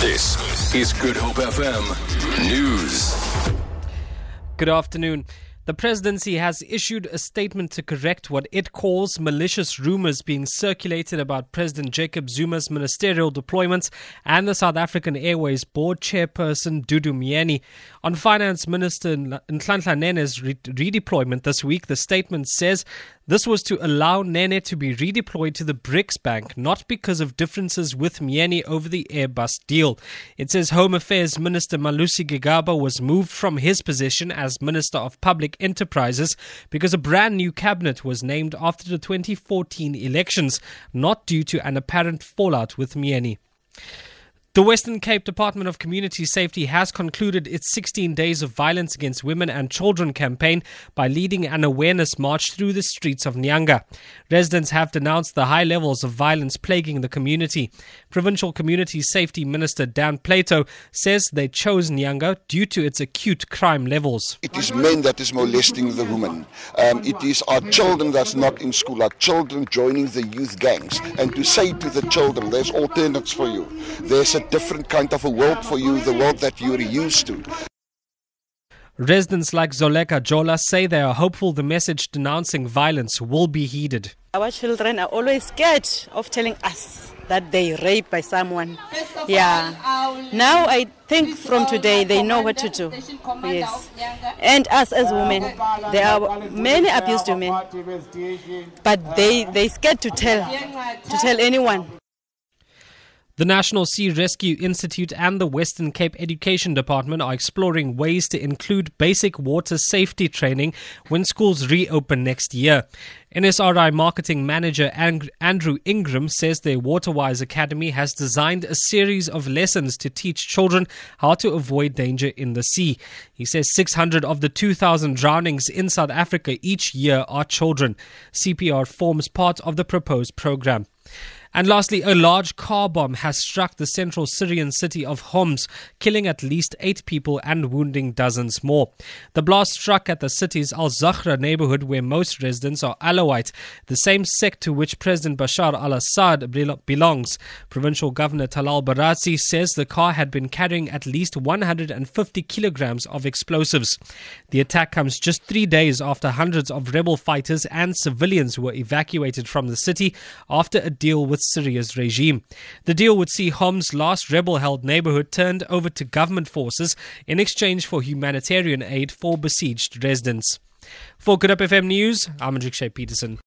This is Good Hope FM News. Good afternoon. The presidency has issued a statement to correct what it calls malicious rumors being circulated about President Jacob Zuma's ministerial deployments and the South African Airways board chairperson Dudu Myeni. On Finance Minister Nhlanhla Nene's re- redeployment this week, the statement says this was to allow Nene to be redeployed to the BRICS Bank, not because of differences with Myeni over the Airbus deal. It says Home Affairs Minister Malusi Gigaba was moved from his position as Minister of Public Enterprises because a brand new cabinet was named after the 2014 elections, not due to an apparent fallout with Myeni. The Western Cape Department of Community Safety has concluded its 16 Days of Violence Against Women and Children campaign by leading an awareness march through the streets of Nyanga. Residents have denounced the high levels of violence plaguing the community. Provincial Community Safety Minister Dan Plato says they chose Nyanga due to its acute crime levels. It is men that is molesting the women. Um, it is our children that's not in school, our children joining the youth gangs. And to say to the children, there's alternatives for you. There's a a different kind of a world for you, the world that you're used to. Residents like Zoleka Jola say they are hopeful the message denouncing violence will be heeded. Our children are always scared of telling us that they raped by someone. Yeah. Now I think from today they know what to do. Yes. And us as women, there are many abused women, but they they scared to tell to tell anyone. The National Sea Rescue Institute and the Western Cape Education Department are exploring ways to include basic water safety training when schools reopen next year. NSRI marketing manager Andrew Ingram says their Waterwise Academy has designed a series of lessons to teach children how to avoid danger in the sea. He says 600 of the 2,000 drownings in South Africa each year are children. CPR forms part of the proposed program. And lastly, a large car bomb has struck the central Syrian city of Homs, killing at least eight people and wounding dozens more. The blast struck at the city's Al Zahra neighborhood, where most residents are Alawite, the same sect to which President Bashar al Assad belongs. Provincial Governor Talal Barazi says the car had been carrying at least 150 kilograms of explosives. The attack comes just three days after hundreds of rebel fighters and civilians were evacuated from the city after a deal with with Syria's regime. The deal would see Homs' last rebel held neighborhood turned over to government forces in exchange for humanitarian aid for besieged residents. For Good Hope FM News, I'm Andrik Shea Peterson.